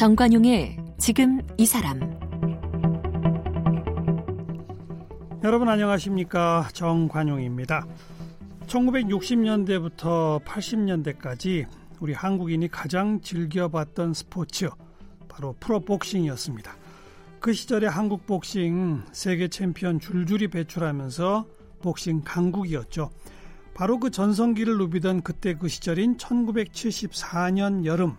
정관용의 지금 이 사람 여러분 안녕하십니까 정관용입니다. 1960년대부터 80년대까지 우리 한국인이 가장 즐겨봤던 스포츠 바로 프로복싱이었습니다. 그 시절에 한국 복싱 세계 챔피언 줄줄이 배출하면서 복싱 강국이었죠. 바로 그 전성기를 누비던 그때 그 시절인 1974년 여름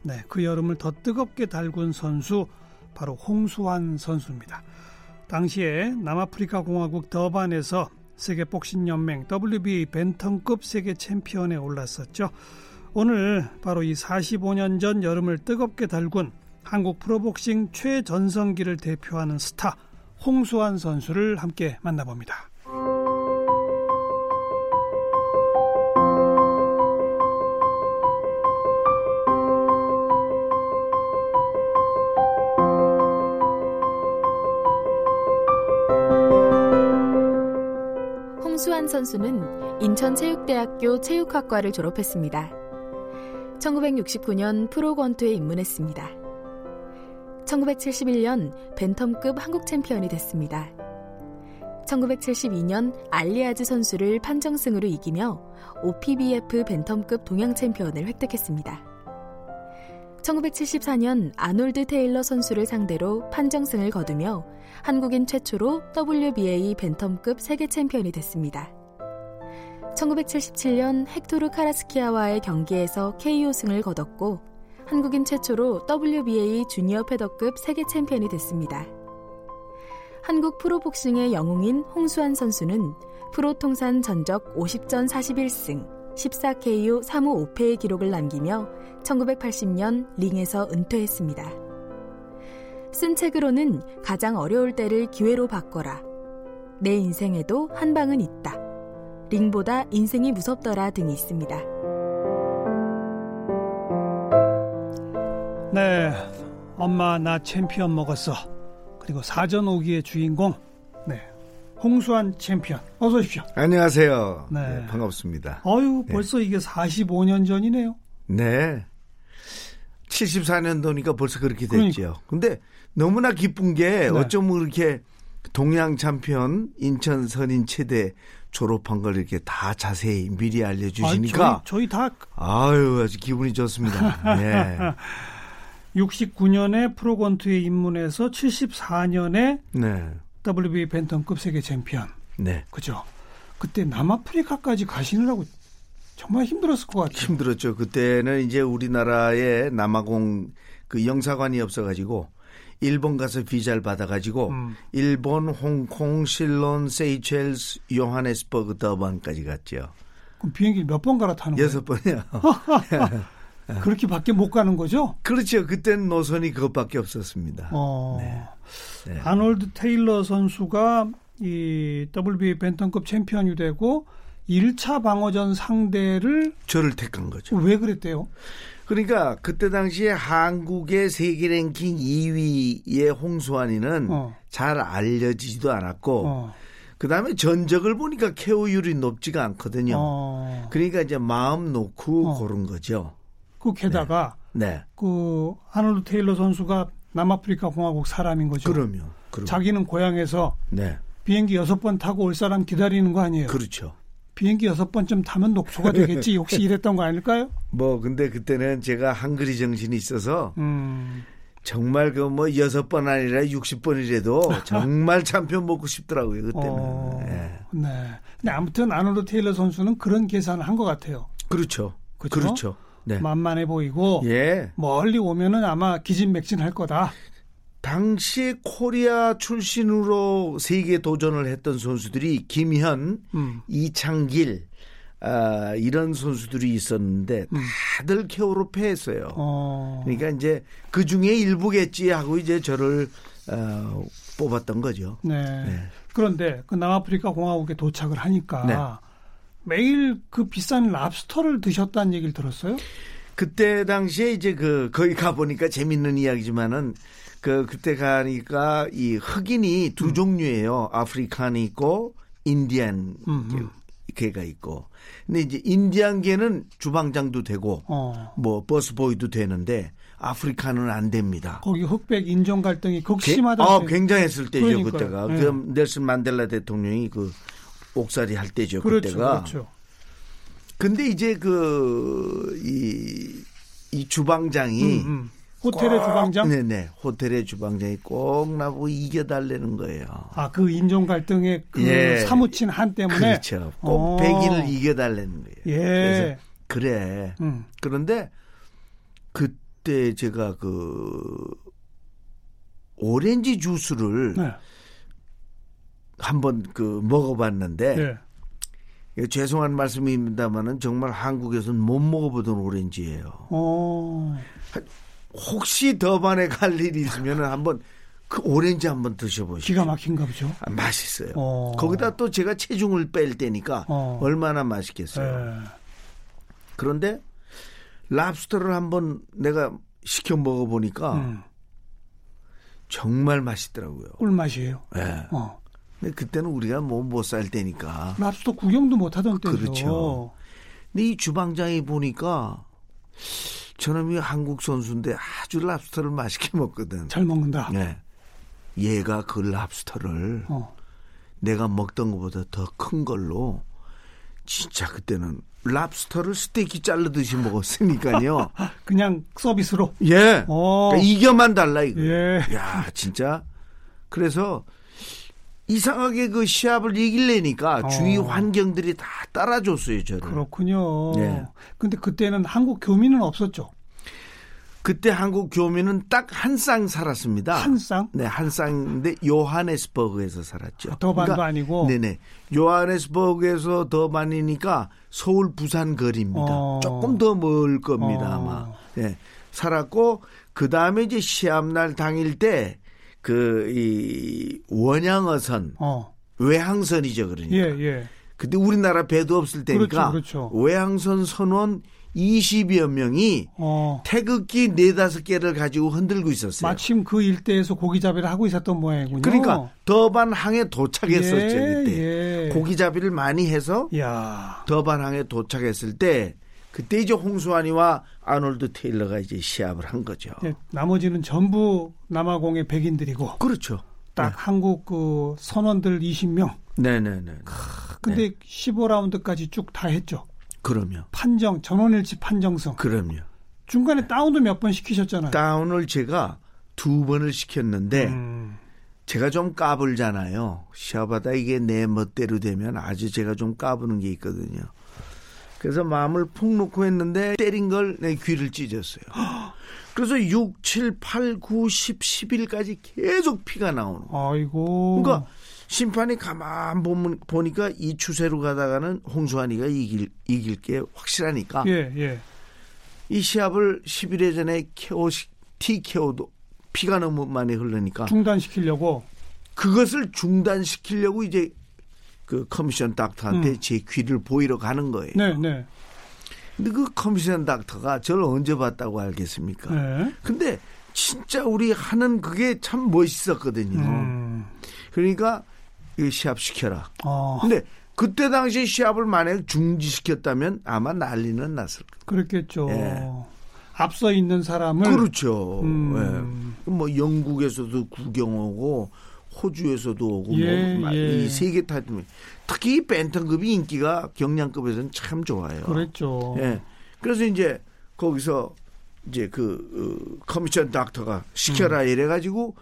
네, 그 여름을 더 뜨겁게 달군 선수 바로 홍수환 선수입니다. 당시에 남아프리카 공화국 더반에서 세계 복싱 연맹 WBA 벤턴급 세계 챔피언에 올랐었죠. 오늘 바로 이 45년 전 여름을 뜨겁게 달군 한국 프로복싱 최전성기를 대표하는 스타 홍수환 선수를 함께 만나봅니다. 홍수환 선수는 인천체육대학교 체육학과를 졸업했습니다. 1969년 프로권투에 입문했습니다. 1971년 벤텀급 한국 챔피언이 됐습니다. 1972년 알리아즈 선수를 판정승으로 이기며 OPBF 벤텀급 동양 챔피언을 획득했습니다. 1974년 아놀드 테일러 선수를 상대로 판정승을 거두며 한국인 최초로 WBA 벤텀급 세계 챔피언이 됐습니다. 1977년 헥토르 카라스키아와의 경기에서 KO승을 거뒀고 한국인 최초로 WBA 주니어 패더급 세계 챔피언이 됐습니다. 한국 프로복싱의 영웅인 홍수환 선수는 프로 통산 전적 50전 41승, 14KO 3무 5패의 기록을 남기며 1980년 링에서 은퇴했습니다. 쓴 책으로는 가장 어려울 때를 기회로 바꿔라. 내 인생에도 한 방은 있다. 링보다 인생이 무섭더라 등이 있습니다. 네, 엄마 나 챔피언 먹었어. 그리고 사전 오기의 주인공, 네, 홍수환 챔피언. 어서 오십시오. 안녕하세요. 네. 네 반갑습니다. 어유 벌써 네. 이게 45년 전이네요. 네. 74년도니까 벌써 그렇게 됐죠. 그러니까. 근데 너무나 기쁜 게 네. 어쩌면 그렇게 동양 챔피언 인천 선인 체대 졸업한 걸 이렇게 다 자세히 미리 알려주시니까 아, 저희, 저희, 다 아유 아주 기분이 좋습니다. 네. 69년에 프로권투에 입문해서 74년에 네. WBA 밴텀급 세계 챔피언. 네. 그죠. 그때 남아프리카까지 가시느라고 정말 힘들었을 것 같아요. 힘들었죠. 그때는 이제 우리나라에 남아공 그 영사관이 없어가지고 일본 가서 비자를 받아가지고 음. 일본, 홍콩, 실론, 세이첼스, 요하네스버그, 더반까지 갔죠. 그럼 비행기 몇 번 갈아타는 거예요? 여섯 번이요. 그렇게밖에 못 가는 거죠? 그렇죠. 그때는 노선이 그것밖에 없었습니다. 어. 네. 네. 아놀드 테일러 선수가 이 WBA 벤턴급 챔피언이 되고 1차 방어전 상대를 저를 택한 거죠. 왜 그랬대요? 그러니까 그때 당시에 한국의 세계 랭킹 2위의 홍수환이는 어. 잘 알려지지도 않았고 어. 그다음에 전적을 보니까 케어율이 높지가 않거든요. 어. 그러니까 이제 마음 놓고 어. 고른 거죠. 그 게다가 네. 네. 그 아놀드 테일러 선수가 남아프리카 공화국 사람인 거죠. 그럼요. 그럼. 자기는 고향에서 네. 비행기 여섯 번 타고 올 사람 기다리는 거 아니에요? 그렇죠. 비행기 여섯 번쯤 타면 녹초가 되겠지. 혹시 이랬던 거 아닐까요? 뭐 근데 그때는 제가 한글이 정신이 있어서 음. 정말 그 뭐 여섯 번 아니라 육십 번이라도 정말 참편 먹고 싶더라고요 그때는. 어, 네. 네. 근데 아무튼 아놀드 테일러 선수는 그런 계산을 한 것 같아요. 그렇죠. 그렇죠. 그렇죠. 네. 만만해 보이고 예. 멀리 오면은 아마 기진맥진할 거다. 당시 코리아 출신으로 세계 도전을 했던 선수들이 김현, 음. 이창길 아, 이런 선수들이 있었는데 음. 다들 케어로 패했어요. 어. 그러니까 이제 그 중에 일부겠지 하고 이제 저를 어, 뽑았던 거죠. 네. 네. 그런데 그 남아프리카 공화국에 도착을 하니까 네. 매일 그 비싼 랍스터를 드셨다는 얘기를 들었어요? 그때 당시에 이제 그 거기 가 보니까 재밌는 이야기지만은 그 그때 가니까 이 흑인이 두 음. 종류예요. 아프리칸이 있고 인디안 음. 개가 있고. 근데 이제 인디안 개는 주방장도 되고 어. 뭐 버스보이도 되는데 아프리카는 안 됩니다. 거기 흑백 인종 갈등이 극심하다. 아, 굉장했을 때죠 그러니까요. 그때가. 네. 그 넬슨 만델라 대통령이 그 옥살이 할 때죠 그렇죠, 그때가. 그렇죠. 근데 이제 그이 이 주방장이 음, 음. 호텔의 꼭, 주방장? 네네. 호텔의 주방장이 꼭 나보고 이겨달라는 거예요. 아, 그 인종 갈등의 그 예. 사무친 한 때문에? 그렇죠. 꼭 어. 백인을 이겨달라는 거예요. 예. 그래서 그래. 음. 그런데 그때 제가 그 오렌지 주스를 네. 한번 그 먹어봤는데 네. 죄송한 말씀입니다만은 정말 한국에서는 못 먹어보던 오렌지예요. 오. 혹시 더반에 갈 일이 있으면 한번 그 오렌지 한번 드셔보시죠. 기가 막힌가 보죠. 아, 맛있어요. 어. 거기다 또 제가 체중을 뺄 때니까 어. 얼마나 맛있겠어요. 에. 네. 그런데 랍스터를 한번 내가 시켜 먹어보니까 음. 정말 맛있더라고요. 꿀맛이에요. 네. 어. 근데 그때는 우리가 뭐 못 살 때니까. 랍스터 구경도 못 하던 때죠. 그렇죠. 근데 이 주방장이 보니까 저놈이 한국 선수인데 아주 랍스터를 맛있게 먹거든. 잘 먹는다. 네. 얘가 그 랍스터를 어. 내가 먹던 것보다 더 큰 걸로 진짜 그때는 랍스터를 스테이크 잘르듯이 먹었으니까요. 그냥 서비스로. 예. 어. 그러니까 이겨만 달라 이거. 예. 야 진짜. 그래서 이상하게 그 시합을 이길래니까 어. 주위 환경들이 다 따라줬어요, 저를. 그렇군요. 네. 근데 그때는 한국 교민은 없었죠. 그때 한국 교민은 딱 한 쌍 살았습니다. 한 쌍? 네, 한 쌍인데 요하네스버그에서 살았죠. 아, 더반도 그러니까, 아니고. 네네. 요하네스버그에서 더반이니까 서울 부산 거리입니다. 어. 조금 더 멀 겁니다, 어. 아마. 네. 살았고 그 다음에 이제 시합 날 당일 때 그 이 원양어선 어. 외항선이죠 그러니까. 예, 예. 근데 우리나라 배도 없을 때니까 그렇죠, 그렇죠. 외항선 선원 20여 명이 어. 태극기 네다섯 개를 가지고 흔들고 있었어요. 마침 그 일대에서 고기잡이를 하고 있었던 모양이군요. 그러니까 더반항에 도착했었죠 예, 그때. 예. 고기잡이를 많이 해서 야. 더반항에 도착했을 때 그때 이제 홍수환이와 아놀드 테일러가 이제 시합을 한 거죠. 네, 나머지는 전부 남아공의 백인들이고. 그렇죠. 딱 네. 한국 그 선원들 20명. 네네네. 근데 네. 15라운드까지 쭉 다 했죠. 그럼요. 판정 전원일치 판정승. 그럼요. 중간에 다운도 몇 번 시키셨잖아요. 다운을 제가 두 번을 시켰는데 음. 제가 좀 까불잖아요. 시합하다 이게 내 멋대로 되면 아주 제가 좀 까부는 게 있거든요. 그래서 마음을 푹 놓고 했는데 때린 걸 내 귀를 찢었어요. 그래서 6, 7, 8, 9, 10, 11까지 계속 피가 나오는 거예요. 아이고. 그러니까 심판이 가만 보면 보니까 이 추세로 가다가는 홍수환이가 이길 이길 게 확실하니까. 예, 예. 이 시합을 10일 전에 케오 티 케오도 피가 너무 많이 흐르니까 중단시키려고 그것을 중단시키려고 이제 그 commission doctor한테 음. 제 귀를 보이러 가는 거예요. 네, 네. 근데 그 commission doctor가 저를 언제 봤다고 알겠습니까? 네. 근데 진짜 우리 하는 그게 참 멋있었거든요. 음. 그러니까 이 시합 시켜라. 어. 근데 그때 당시 시합을 만약 중지시켰다면 아마 난리는 났을 거예요. 그렇겠죠. 예. 앞서 있는 사람을 그렇죠. 음. 예. 뭐 영국에서도 구경 오고 호주에서도 오고 예, 뭐 예. 이 세계 타이틀 특히 밴텀급이 인기가 경량급에서는 참 좋아요. 그랬죠. 예. 그래서 이제 거기서 이제 그 어, 커미션 닥터가 시켜라 음. 이래가지고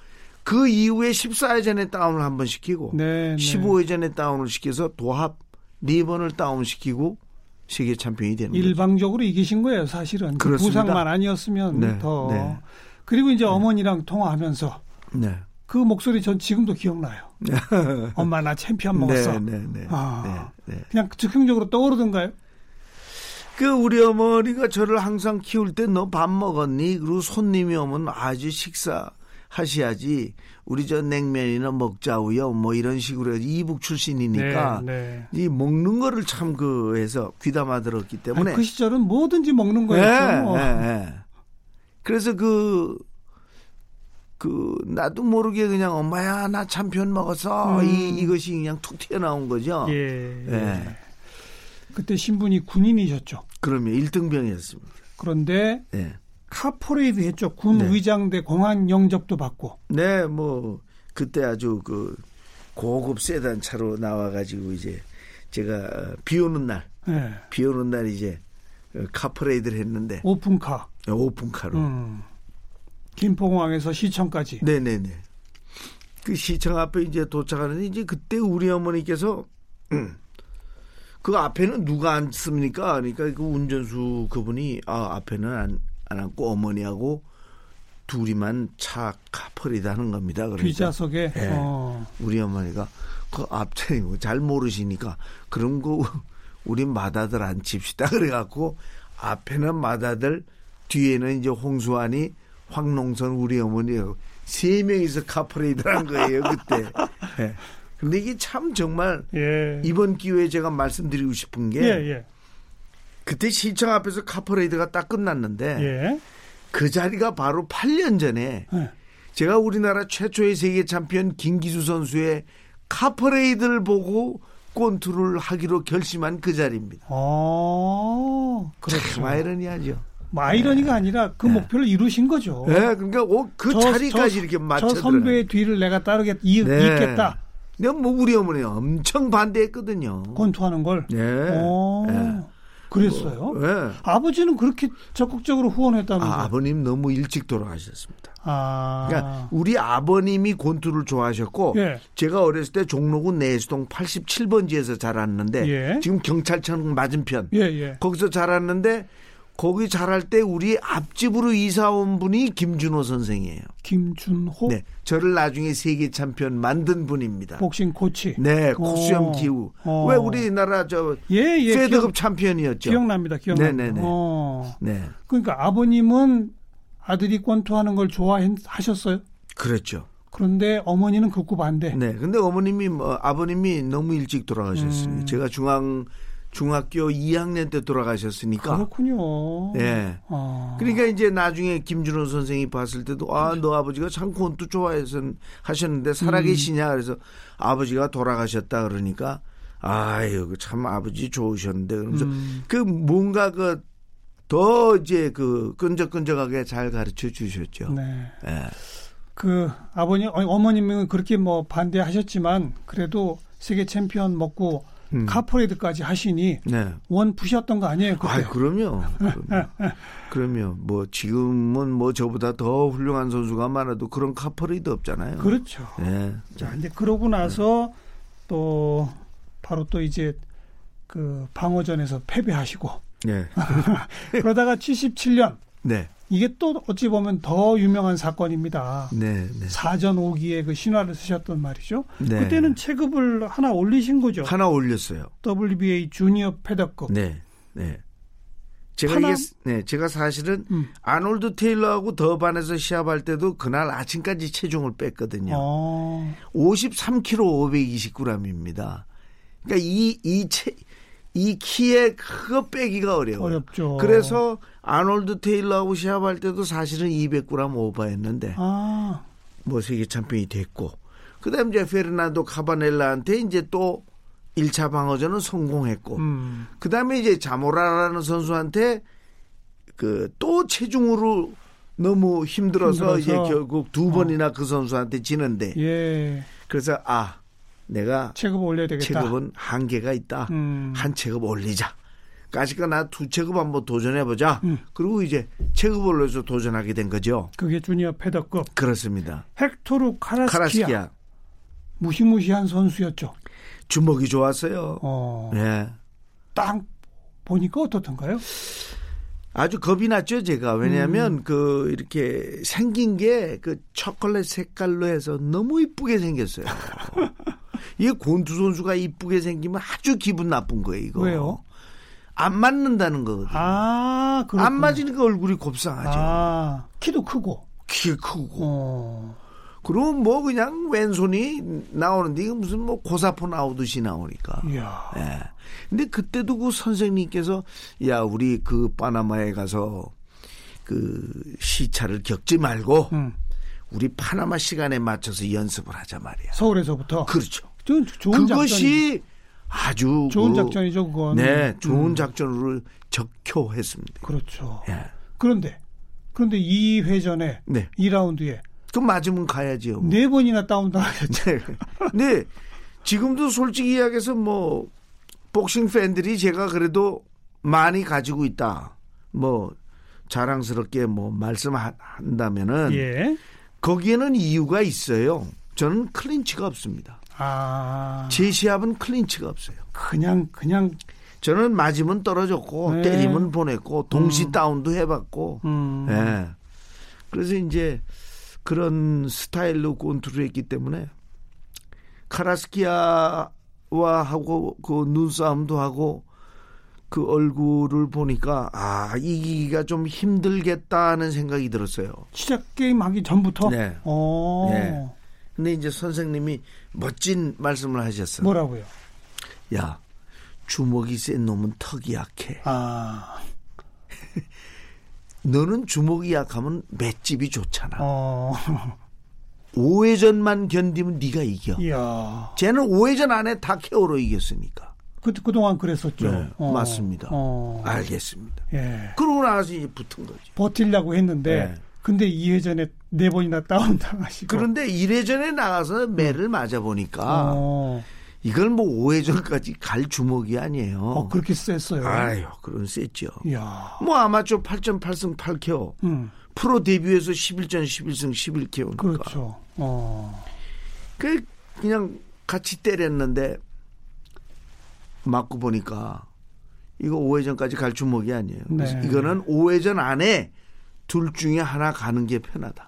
그 이후에 14회전에 다운을 한 번 시키고 네, 15회전에 네. 다운을 시켜서 도합 4번을 다운시키고 세계 챔피언이 되는 거죠. 일방적으로 이기신 거예요, 사실은. 그 부상만 아니었으면 네, 더. 네. 그리고 이제 네. 어머니랑 통화하면서 네. 그 목소리 전 지금도 기억나요. 엄마 나 챔피언 먹었어. 네, 네, 네, 아, 네, 네. 그냥 즉흥적으로 떠오르던가요? 그 우리 어머니가 저를 항상 키울 때 너 밥 먹었니? 그리고 손님이 오면 아주 식사 하셔야지 우리 저 냉면이나 먹자우요 뭐 이런 식으로 이북 출신이니까 네, 네. 이 먹는 거를 참 그 해서 귀담아 들었기 때문에 아니, 그 시절은 뭐든지 먹는 거였죠. 네, 네, 네. 그래서 그 그 나도 모르게 그냥 엄마야 나 참편 먹었어 음. 이 이것이 그냥 툭 튀어나온 거죠. 예. 예. 그때 신분이 군인이셨죠. 그러면 1등병이었습니다. 그런데 예. 카포레이드 했죠. 군 네. 의장대 공안 영접도 받고. 네, 뭐 그때 아주 그 고급 세단 차로 나와가지고 이제 제가 비 오는 날, 예. 비 오는 날 이제 카퍼레이드를 했는데 오픈카. 오픈카로. 음. 김포공항에서 시청까지. 네네네. 그 시청 앞에 이제 도착하는데 이제 그때 우리 어머니께서 음, 그 앞에는 누가 앉습니까? 그러니까 그 운전수 그분이 아 앞에는 안, 안 앉고 어머니하고 둘이만 차 카퍼레이드 하는 겁니다. 그러니까 뒷좌석에. 예. 어. 우리 어머니가 그 앞차리 잘 모르시니까 그런 거 우리 마다들 앉힙시다 그래갖고 앞에는 마다들 뒤에는 이제 홍수환이 황농선 우리 어머니하고 세 명이서 카퍼레이드를 한 거예요 그때. 예. 근데 이게 참 정말 예. 이번 기회에 제가 말씀드리고 싶은 게 예, 예. 그때 시청 앞에서 카퍼레이드가 딱 끝났는데 예. 그 자리가 바로 8년 전에 예. 제가 우리나라 최초의 세계 챔피언 김기수 선수의 카퍼레이드를 보고 권투를 하기로 결심한 그 자리입니다. 어, 그렇죠. 참 아이러니하죠. 뭐 아이러니가 아니라 그 네. 목표를 이루신 거죠. 네, 그러니까 오, 그 저- 자리까지 저- 이렇게 맞춰 저 선배의 뒤를 내가 따르겠, 이, 네. 잇겠다. 내가 뭐 우리 어머니 엄청 반대했거든요. 권투하는 걸. 네. 어, 네. 그랬어요. 네. 아버지는 그렇게 적극적으로 후원했다면서요. 아, 아버님 너무 일찍 돌아가셨습니다. 아. 그러니까 우리 아버님이 권투를 좋아하셨고 예. 제가 어렸을 때 종로구 내수동 87번지에서 자랐는데 예. 지금 경찰청 맞은편 예, 예. 거기서 자랐는데 거기 자랄 때 우리 앞집으로 이사 온 분이 김준호 선생이에요. 김준호 네, 저를 나중에 세계 챔피언 만든 분입니다. 복싱 코치. 네, 어. 콧수염 기른. 어. 왜 우리나라 저 예, 예. 페드급 기억, 챔피언이었죠. 기억납니다. 기억납니다. 네네네. 어. 네, 그러니까 아버님은 아들이 권투하는 걸 좋아하셨어요. 그랬죠. 그런데 어머니는 극구 반대. 네, 근데 어머님이 뭐 아버님이 너무 일찍 돌아가셨으니 음. 제가 중앙 중학교 2학년 때 돌아가셨으니까. 그렇군요. 예. 어. 그러니까 이제 나중에 김준호 선생이 봤을 때도 아 너 아버지가 참 권투 좋아해서 하셨는데 살아계시냐 그래서 아버지가 돌아가셨다 그러니까 아유 그참 아버지 좋으셨는데 그러면서 음. 그 뭔가 그 더 이제 그 끈적끈적하게 잘 가르쳐 주셨죠. 네. 예. 그 아버님 어, 어머님은 그렇게 뭐 반대하셨지만 그래도 세계 챔피언 먹고 음. 카퍼레이드까지 하시니 네. 원 푸셨던 거 아니에요? 그때. 아, 그럼요. 그럼요. 그럼요. 뭐 지금은 뭐 저보다 더 훌륭한 선수가 많아도 그런 카퍼레이드 없잖아요. 그렇죠. 네. 자, 근데 그러고 나서 또 바로 또 이제 그 방어전에서 패배하시고 네. 그러다가 77년 네. 이게 또 어찌 보면 더 유명한 사건입니다. 네. 네. 사전 5기에 그 신화를 쓰셨던 말이죠. 네. 그때는 체급을 하나 올리신 거죠. 하나 올렸어요. WBA 주니어 패더급. 네. 네. 제가 하나- 이게 네, 제가 사실은 음. 아놀드 테일러하고 더반에서 시합할 때도 그날 아침까지 체중을 뺐거든요. 어. 53kg 529g입니다. 그러니까 이 이 체 이 키에 그거 빼기가 어려워요. 어렵죠. 그래서 아놀드 테일러하고 시합할 때도 사실은 200g 오버했는데 아, 뭐 세계 챔피언이 됐고 그다음 이제 페르난도 카바넬라한테 이제 또 1차 방어전은 성공했고 음. 그다음에 이제 자모라라는 선수한테 그 또 체중으로 너무 힘들어서, 힘들어서. 이제 결국 두 번이나 그 선수한테 지는데 예. 그래서 아 내가 체급 올려야 되겠다. 체급은 한계가 있다. 음. 한 체급 올리자. 까짓까 나 두 체급 한번 도전해 보자. 음. 그리고 이제 체급 올려서 도전하게 된 거죠. 그게 주니어 패더급. 그렇습니다. 헥토르 카라스키아. 카라스키아 무시무시한 선수였죠. 주먹이 좋았어요. 어. 예. 딱 보니까 어떻던가요? 아주 겁이 났죠, 제가. 왜냐하면 음. 그 이렇게 생긴 게 그 초콜릿 색깔로 해서 너무 이쁘게 생겼어요. 이게 권투 선수가 이쁘게 생기면 아주 기분 나쁜 거예요, 이거. 왜요? 안 맞는다는 거거든요. 아, 그렇 안 맞으니까 얼굴이 곱상하죠. 아, 키도 크고. 키 크고. 어. 그럼 뭐 그냥 왼손이 나오는데 이거 무슨 뭐 고사포 나오듯이 나오니까. 이야. 예. 근데 그때도 그 선생님께서 야 우리 그 파나마에 가서 그 시차를 겪지 말고 음. 우리 파나마 시간에 맞춰서 연습을 하자 말이야. 서울에서부터. 그렇죠. 그것이 아주 좋은 그, 작전이죠, 그건. 네, 좋은 음. 작전으로 적효했습니다. 그렇죠. 예. 그런데 그런데 2회전에 네. 2라운드에 그 맞으면 가야지요. 네 번이나 다운 당하셨죠. 네. 근데 지금도 솔직히 이야기해서 뭐 복싱 팬들이 제가 그래도 많이 가지고 있다. 뭐 자랑스럽게 뭐 말씀한다면은 예. 거기에는 이유가 있어요. 저는 클린치가 없습니다. 아. 제 시합은 클린치가 없어요. 그냥 그냥 저는 맞으면 떨어졌고 네. 때리면 보냈고 동시 음. 다운도 해봤고 음. 예. 그래서 이제 그런 스타일로 권투를 했기 때문에 카라스키아와 하고 그 눈싸움도 하고 그 얼굴을 보니까 아 이기기가 좀 힘들겠다는 생각이 들었어요. 시작 게임 하기 전부터 네. 어. 네. 근데 이제 선생님이 멋진 말씀을 하셨어. 뭐라고요? 야 주먹이 센 놈은 턱이 약해. 아. 너는 주먹이 약하면 맷집이 좋잖아. 어. 5회전만 견디면 네가 이겨. 이야. 쟤는 5회전 안에 다 케어로 이겼으니까. 그 그동안 그랬었죠. 네, 어. 맞습니다. 어. 알겠습니다. 예. 그러고 나서 이제 붙은 거지. 버틸려고 했는데 네. 근데 2회전에 네 번이나 다운 당하시고. 그런데 1회전에 나가서 매를 맞아 보니까 어. 이걸 뭐 5회전까지 갈 주먹이 아니에요. 어, 그렇게 셌어요. 아유, 그런 셌죠. 이야. 뭐 아마추어 8점 8승 8KO. 음. 프로 데뷔해서 11전 11승 11KO니까. 그렇죠. 어. 그 그냥 같이 때렸는데 맞고 보니까 이거 5회전까지 갈 주먹이 아니에요. 네. 이거는 5회전 안에 둘 중에 하나 가는 게 편하다.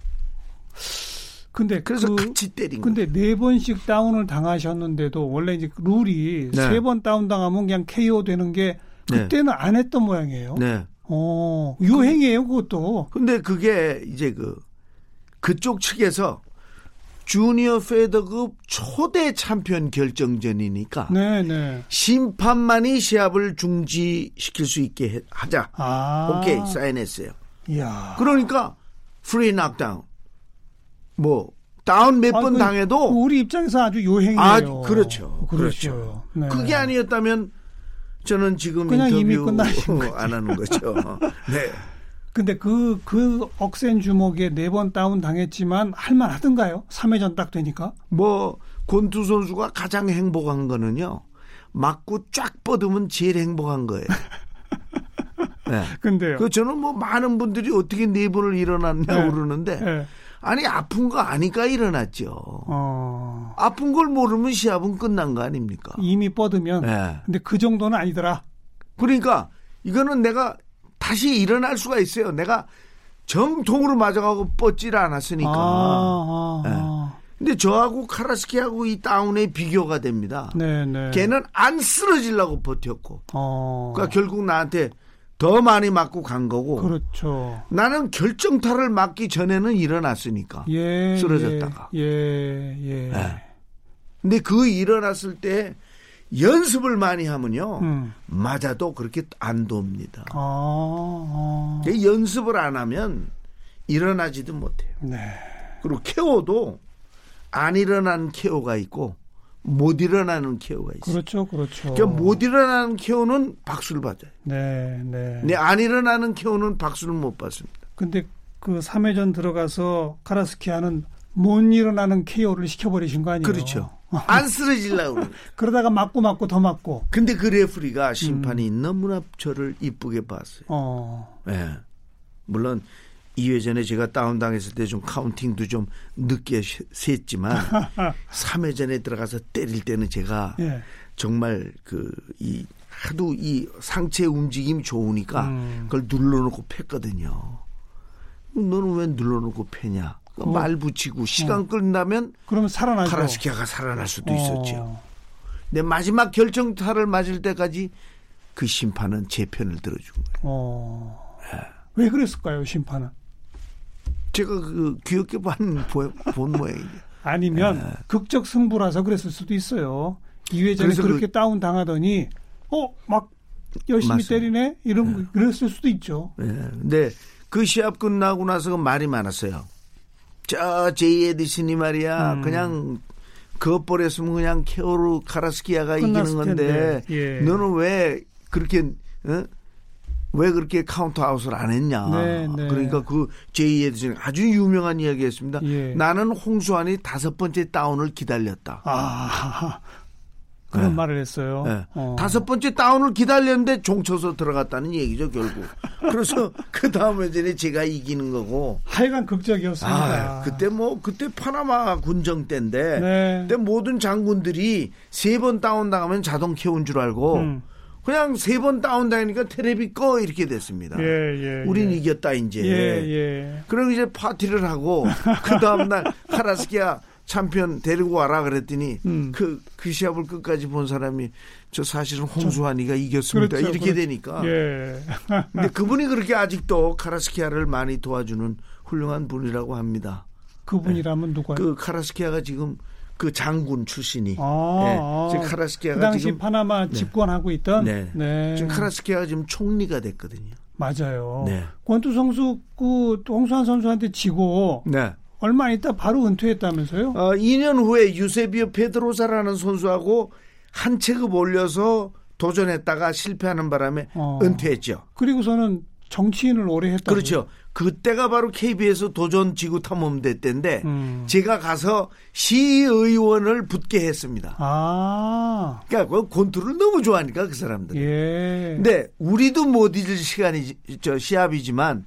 근데 그래서 그, 같이 때린 거예요. 근데 네 번씩 다운을 당하셨는데도 원래 이제 룰이 네. 세번 다운 당하면 그냥 KO 되는 게 네. 그때는 안 했던 모양이에요. 네. 어, 유행이에요, 그 것도. 근데 그게 이제 그 그쪽 측에서 주니어 페더급 초대 챔피언 결정전이니까 네, 네. 심판만이 시합을 중지시킬 수 있게 해- 하자. 아. 오케이 사인했어요. 이야. 그러니까 free knockdown 뭐 다운 몇 아, 번 그- 당해도 우리 입장에서 아주 요행이에요. 아 그렇죠 그렇죠. 그렇죠 네. 그게 아니었다면 저는 지금 그냥 이미 끝나신. 안 하는 거죠 네 근데 그, 그 억센 주먹에 네 번 다운 당했지만 할만 하던가요? 3회전 딱 되니까? 뭐 권투 선수가 가장 행복한 거는요 맞고 쫙 뻗으면 제일 행복한 거예요 네. 근데요. 그 저는 뭐 많은 분들이 어떻게 네 번을 일어났냐고 네. 그러는데 네. 아니 아픈 거 아니까 일어났죠 어, 아픈 걸 모르면 시합은 끝난 거 아닙니까 이미 뻗으면. 네. 근데 그 정도는 아니더라. 그러니까 이거는 내가 다시 일어날 수가 있어요. 내가 정통으로 맞아가고 뻗질 않았으니까. 아, 아, 아. 근데 저하고 카라스키하고 이 다운의 비교가 됩니다. 네, 네. 걔는 안 쓰러지려고 버텼고. 어. 그러니까 결국 나한테 더 많이 맞고 간 거고. 그렇죠. 나는 결정타를 맞기 전에는 일어났으니까. 예. 쓰러졌다가. 예, 예. 예. 예. 근데 그 일어났을 때 연습을 많이 하면요. 음. 맞아도 그렇게 안 돕니다. 아, 아. 연습을 안 하면 일어나지도 못해요. 네. 그리고 케어도 안 일어나는 케어가 있고 못 일어나는 케어가 있어요. 그렇죠, 그렇죠. 그러니까 못 일어나는 케어는 박수를 받아요. 네, 네. 근데 안 일어나는 케어는 박수를 못 받습니다. 근데 그 3회전 들어가서 카라스키아는 못 일어나는 KO를 시켜버리신 거 아니에요? 그렇죠. 안 쓰러지려고 그래요. 그러다가 맞고 맞고 더 맞고. 근데 그 레프리가 심판이 음. 너무나 저를 이쁘게 봤어요. 어. 예. 물론 2회 전에 제가 다운당했을 때 좀 카운팅도 좀 늦게 쉬- 셌지만 3회 전에 들어가서 때릴 때는 제가 예. 정말 그 이 하도 이 상체 움직임이 좋으니까 음. 그걸 눌러놓고 팼거든요. 너는 왜 눌러놓고 패냐? 어. 말 붙이고 시간 끝나면 그러면 살아나죠. 카라스키아가 살아날 수도 어. 있었죠. 근데 마지막 결정타를 맞을 때까지 그 심판은 제 편을 들어준 거예요. 어. 왜 그랬을까요, 심판은? 제가 그 귀엽게 본, 본, 본 모양이죠. 아니면 극적 승부라서 그랬을 수도 있어요. 2회 전에 그래서 그렇게 그- 다운 당하더니 어, 막 열심히 맞습니다. 때리네? 이런 그랬을 수도 있죠. 예. 근데 그 시합 끝나고 나서 말이 많았어요. 저 제이 에디슨이 말이야 음. 그냥 그어버렸으면 그냥 KO로 카라스키아가 이기는 건데 예. 너는 왜 그렇게 어? 왜 그렇게 카운트 아웃을 안 했냐. 네, 네. 그러니까 그 제이 에디슨 아주 유명한 이야기였습니다. 예. 나는 홍수환이 다섯 번째 다운을 기다렸다. 아, 그런 네. 말을 했어요. 네. 어. 다섯 번째 다운을 기다렸는데 종쳐서 들어갔다는 얘기죠 결국. 그래서 그 다음에 전에 제가 이기는 거고. 하여간 극적이었습니다. 아, 그때 뭐 그때 파나마 군정 때인데 네. 그때 모든 장군들이 세 번 다운 당하면 자동 캐온 줄 알고. 음. 그냥 세 번 다운당하니까 테레비 꺼 이렇게 됐습니다. 예, 예, 우린 예. 이겼다 이제. 예, 예. 그리고 이제 파티를 하고 그 다음 날 카라스키아 챔피언 데리고 와라 그랬더니 음. 그, 그 시합을 끝까지 본 사람이 저 사실은 홍수환이가 이겼습니다. 그렇죠, 이렇게 그렇죠. 되니까. 예. 근데 그분이 그렇게 아직도 카라스키아를 많이 도와주는 훌륭한 분이라고 합니다. 그분이라면 네. 누가요? 그 카라스키아가 지금 그 장군 출신이. 아, 네. 아. 지금 카라스키아가 그 당시 지금 파나마 네. 집권하고 있던. 네. 네. 지금 카라스키아가 지금 총리가 됐거든요. 맞아요. 네. 권투 선수 그 홍수환 선수한테 지고 네. 얼마 있다 바로 은퇴했다면서요? 어, 2년 후에 유세비오 페드로사라는 선수하고 한 체급 올려서 도전했다가 실패하는 바람에 어. 은퇴했죠. 그리고서는 정치인을 오래 했다. 그렇죠. 그때가 바로 KBS 도전 지구 탐험대 때인데 음. 제가 가서 시의원을 붙게 했습니다. 아. 그러니까 그 곤투를 너무 좋아하니까 그 사람들. 예. 근데 우리도 못 잊을 시간이 저 시합이지만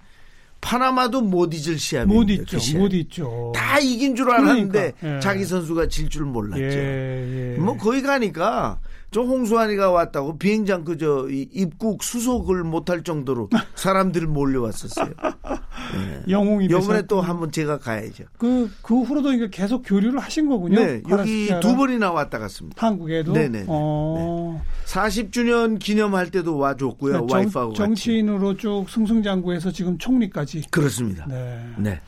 파나마도 못 잊을 시합입니다. 못 잊죠. 그못 잊죠. 다 이긴 줄 알았는데 그러니까. 예. 자기 선수가 질 줄 몰랐죠. 예, 예. 뭐 거기 가니까 저 홍수환이가 왔다고 비행장 그저 입국 수속을 못할 정도로 사람들이 몰려왔었어요. 네. 영웅이 이번에 또 한번 제가 가야죠. 그, 그 후로도 계속 교류를 하신 거군요. 네, 여기 두 번이나 왔다 갔습니다. 한국에도? 네네. 어... 네. 40주년 기념할 때도 와줬고요. 네, 와이프하고 정치인으로 같이. 쭉 승승장구해서 지금 총리까지. 그렇습니다. 네. 네.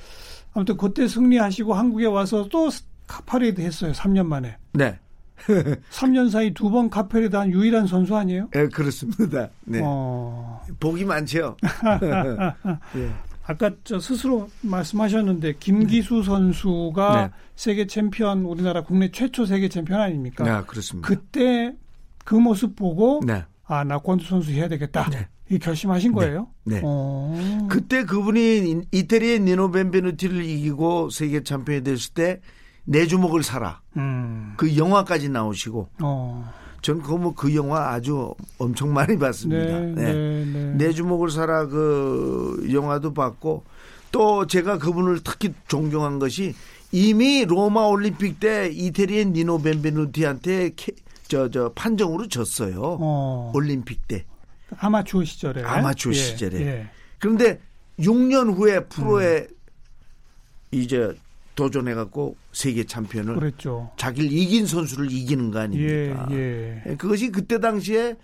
아무튼 그때 승리하시고 한국에 와서 또 카퍼레이드 했어요. 3년 만에. 네. 3년 사이 두 번 카퍼레이드 한 유일한 선수 아니에요? 네, 그렇습니다. 네. 어... 복이 많죠. 네. 아까 저 스스로 말씀하셨는데 김기수 네. 선수가 네. 세계 챔피언 우리나라 국내 최초 세계 챔피언 아닙니까? 네, 그렇습니다. 그때 그 모습 보고 네. 아, 나 권투 선수 해야 되겠다. 네. 이 결심하신 네. 거예요? 네. 어... 그때 그분이 이태리의 니노 벤베누티를 이기고 세계 챔피언이 됐을 때 내 주먹을 사라. 음. 그 영화까지 나오시고. 어. 전 그거 뭐 그 영화 아주 엄청 많이 봤습니다. 네, 네. 네, 네. 내 주먹을 사라 그 영화도 봤고 또 제가 그분을 특히 존경한 것이 이미 로마 올림픽 때 이태리의 니노 벤베누티한테 저, 저 판정으로 졌어요. 어. 올림픽 때. 아마추어 시절에. 아마추어 예, 시절에. 예. 그런데 6년 후에 프로에 음. 이제 도전해 갖고 세계 챔피언을 그랬죠. 자기를 이긴 선수를 이기는 거 아닙니까? 예, 예. 그것이 그때 당시에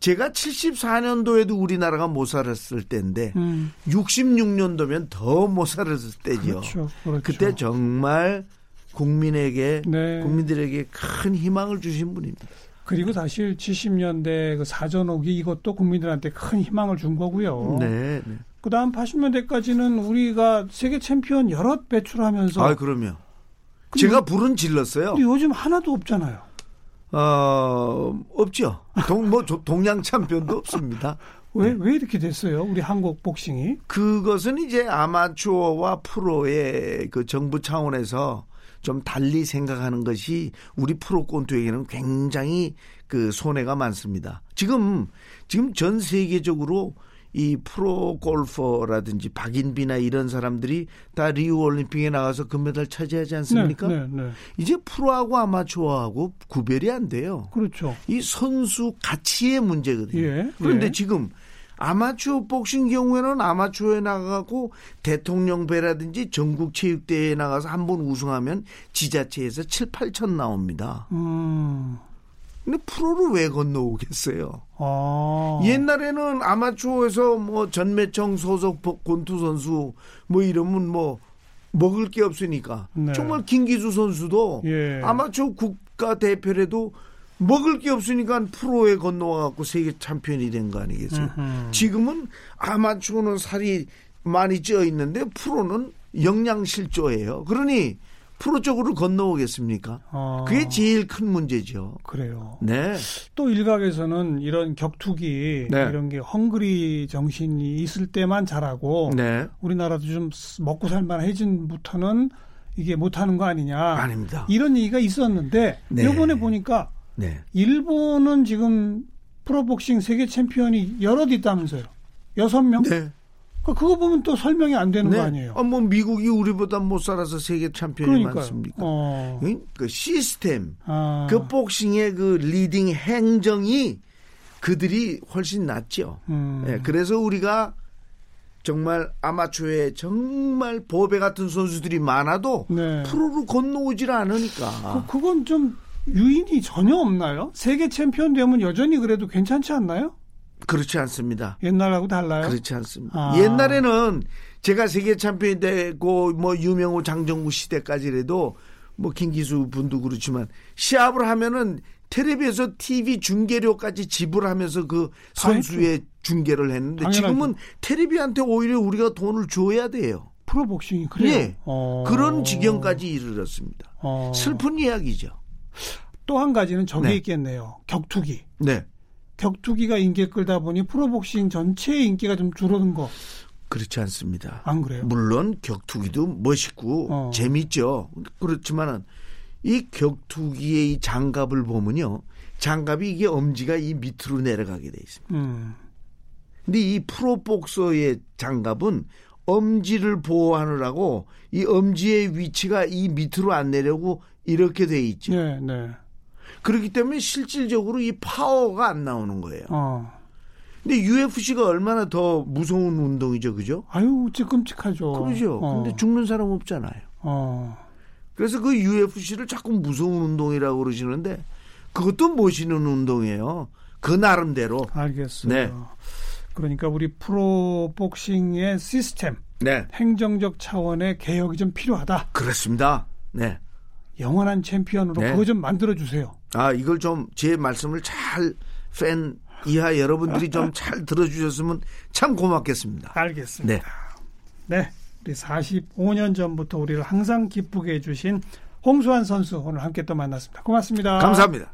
제가 74년도에도 우리나라가 못 살았을 때인데 음. 66년도면 더 못 살았을 때죠. 그렇죠, 그렇죠. 그때 정말 국민에게 네. 국민들에게 큰 희망을 주신 분입니다. 그리고 사실 70년대 그 사전오기 이것도 국민들한테 큰 희망을 준 거고요. 네. 네. 그 다음 80년대까지는 우리가 세계 챔피언 여럿 배출하면서 아, 그럼요. 제가 불은 질렀어요. 근데 요즘 하나도 없잖아요. 어, 없죠. 동, 뭐, 동양 챔피언도 없습니다. 왜, 네. 왜 이렇게 됐어요? 우리 한국 복싱이? 그것은 이제 아마추어와 프로의 그 정부 차원에서 좀 달리 생각하는 것이 우리 프로 꼰투에게는 굉장히 그 손해가 많습니다. 지금, 지금 전 세계적으로 이 프로 골퍼라든지 박인비나 이런 사람들이 다 리우 올림픽에 나가서 금메달 차지하지 않습니까? 네, 네, 네. 이제 프로하고 아마추어하고 구별이 안 돼요. 그렇죠. 이 선수 가치의 문제거든요. 예, 그런데 예. 지금 아마추어 복싱 경우에는 아마추어에 나가고 대통령배라든지 전국 체육대회에 나가서 한 번 우승하면 지자체에서 7, 8천 나옵니다. 음. 근데 프로를 왜 건너오겠어요? 아. 옛날에는 아마추어에서 뭐 전매청 소속 권투 선수 뭐 이러면 뭐 먹을 게 없으니까 네. 정말 김기수 선수도 예. 아마추어 국가 대표라도 먹을 게 없으니까 프로에 건너와 갖고 세계 챔피언이 된 거 아니겠어요? 음흠. 지금은 아마추어는 살이 많이 쪄 있는데 프로는 영양실조예요. 그러니 프로 쪽으로 건너오겠습니까? 어. 그게 제일 큰 문제죠. 그래요. 네. 또 일각에서는 이런 격투기 네. 이런 게 헝그리 정신이 있을 때만 잘하고 네. 우리나라도 좀 먹고 살만해진부터는 이게 못하는 거 아니냐. 아닙니다. 이런 얘기가 있었는데 네. 이번에 보니까 네. 일본은 지금 프로복싱 세계 챔피언이 여럿 있다면서요. 여섯 명? 네. 그 그거 보면 또 설명이 안 되는 네. 거 아니에요? 어, 뭐 미국이 우리보다 못 살아서 세계 챔피언이 그러니까요. 많습니까? 어. 그 시스템, 아. 그 복싱의 그 leading 행정이 그들이 훨씬 낫죠. 음. 네, 그래서 우리가 정말 아마추어에 정말 보배 같은 선수들이 많아도 네. 프로로 건너오질 않으니까. 그, 그건 좀 유인이 전혀 없나요? 세계 챔피언 되면 여전히 그래도 괜찮지 않나요? 그렇지 않습니다. 옛날하고 달라요? 그렇지 않습니다. 아. 옛날에는 제가 세계 챔피언이 되고 뭐 유명우 장정구 시대까지라도 뭐 김기수 분도 그렇지만 시합을 하면은 텔레비에서 TV 중계료까지 지불하면서 그 선수의 중계를 했는데 당연하죠. 지금은 텔레비한테 오히려 우리가 돈을 줘야 돼요. 프로복싱이 그래요? 네. 어. 그런 지경까지 이르렀습니다. 어. 슬픈 이야기죠. 또 한 가지는 저게 네. 있겠네요. 격투기. 네. 격투기가 인기 끌다 보니 프로복싱 전체의 인기가 좀 줄어든 거. 그렇지 않습니다. 안 그래요? 물론 격투기도 멋있고 어. 재밌죠. 그렇지만은 이 격투기의 이 장갑을 보면요. 장갑이 이게 엄지가 이 밑으로 내려가게 돼 있습니다. 음. 근데 이 프로복서의 장갑은 엄지를 보호하느라고 이 엄지의 위치가 이 밑으로 안 내려고 이렇게 돼 있죠. 네, 네. 그렇기 때문에 실질적으로 이 파워가 안 나오는 거예요. 어. 근데 UFC가 얼마나 더 무서운 운동이죠, 그죠? 아유, 끔찍하죠. 그러죠. 어. 근데 죽는 사람 없잖아요. 어. 그래서 그 UFC를 자꾸 무서운 운동이라고 그러시는데 그것도 멋있는 운동이에요. 그 나름대로. 알겠어요. 네. 그러니까 우리 프로 복싱의 시스템, 네. 행정적 차원의 개혁이 좀 필요하다. 그렇습니다. 네. 영원한 챔피언으로 네. 그거 좀 만들어 주세요. 아 이걸 좀 제 말씀을 잘 팬 이하 여러분들이 좀 잘 들어주셨으면 참 고맙겠습니다. 알겠습니다. 네. 네. 우리 45년 전부터 우리를 항상 기쁘게 해주신 홍수환 선수 오늘 함께 또 만났습니다. 고맙습니다. 감사합니다.